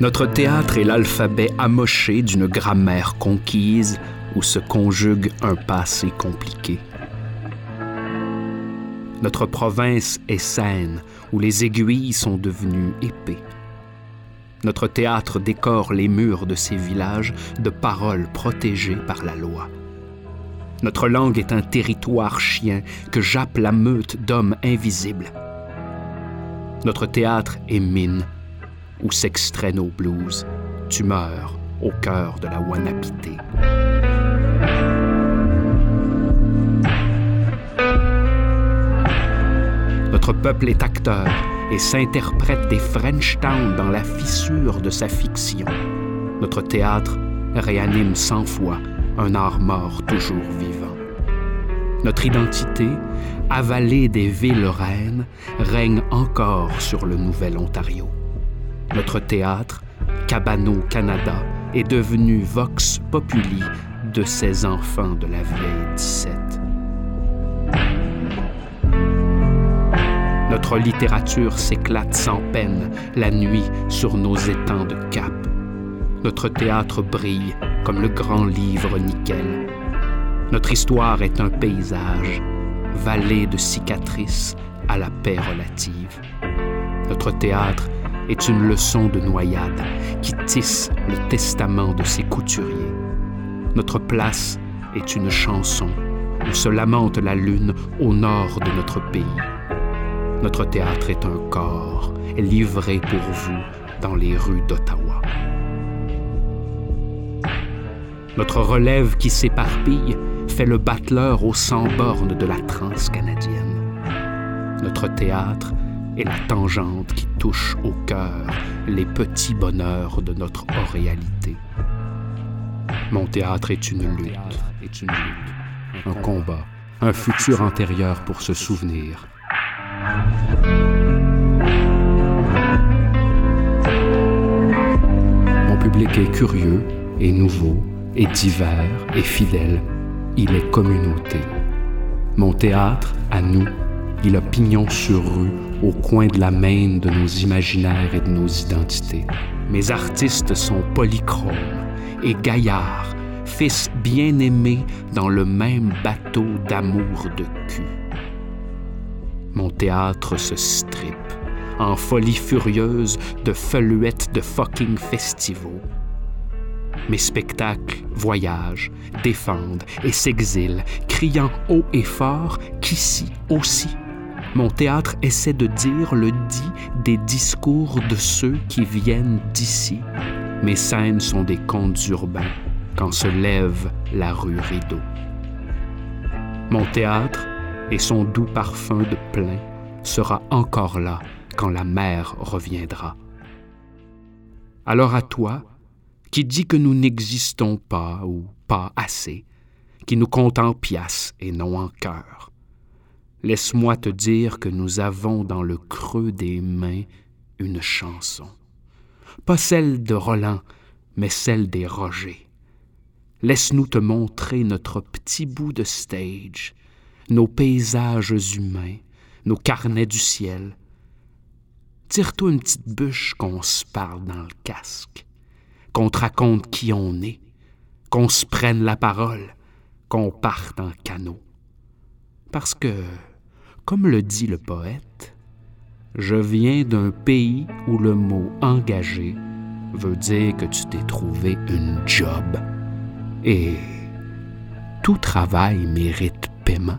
Notre théâtre est l'alphabet amoché d'une grammaire conquise où se conjugue un passé compliqué. Notre province est saine où les aiguilles sont devenues épées. Notre théâtre décore les murs de ces villages de paroles protégées par la loi. Notre langue est un territoire chien que jappe la meute d'hommes invisibles. Notre théâtre est mine où s'extraient nos blues, tumeurs au cœur de la Wanapité. Notre peuple est acteur et s'interprète des French Town dans la fissure de sa fiction. Notre théâtre réanime cent fois un art mort toujours vivant. Notre identité, avalée des villes reines, règne encore sur le Nouvel Ontario. Notre théâtre, Cabano Canada, est devenu vox populi de ces enfants de la vieille 17. Notre littérature s'éclate sans peine la nuit sur nos étangs de Cap. Notre théâtre brille comme le grand livre nickel. Notre histoire est un paysage, vallée de cicatrices à la paix relative. Notre théâtre est une leçon de noyade qui tisse le testament de ses couturiers. Notre place est une chanson où se lamente la lune au nord de notre pays. Notre théâtre est un corps livré pour vous dans les rues d'Ottawa. Notre relève qui s'éparpille fait le battleur aux 100 bornes de la transe canadienne. Notre théâtre est la tangente qui au cœur les petits bonheurs de notre réalité. Mon théâtre est une lutte, est une lutte, un combat, un futur antérieur pour se souvenir. Mon public est curieux et nouveau et divers et fidèle. Il est communauté. Mon théâtre, à nous, il a pignon sur rue au coin de la main de nos imaginaires et de nos identités. Mes artistes sont polychromes et gaillards, fils bien-aimés dans le même bateau d'amour de cul. Mon théâtre se strippe en folie furieuse de feluettes de fucking festivals. Mes spectacles voyagent, défendent et s'exilent, criant haut et fort qu'ici aussi mon théâtre essaie de dire le dit des discours de ceux qui viennent d'ici. Mes scènes sont des contes urbains quand se lève la rue Rideau. Mon théâtre et son doux parfum de plein sera encore là quand la mer reviendra. Alors à toi, qui dis que nous n'existons pas ou pas assez, qui nous compte en pièces et non en cœur, Laisse-moi te dire que nous avons dans le creux des mains une chanson. Pas celle de Roland, mais celle des Rogers. Laisse-nous te montrer notre petit bout de stage, nos paysages humains, nos carnets du ciel. Tire-toi une petite bûche qu'on se parle dans le casque, qu'on te raconte qui on est, qu'on se prenne la parole, qu'on parte en canot. Parce que comme le dit le poète, je viens d'un pays où le mot engagé veut dire que tu t'es trouvé une job. Et tout travail mérite paiement.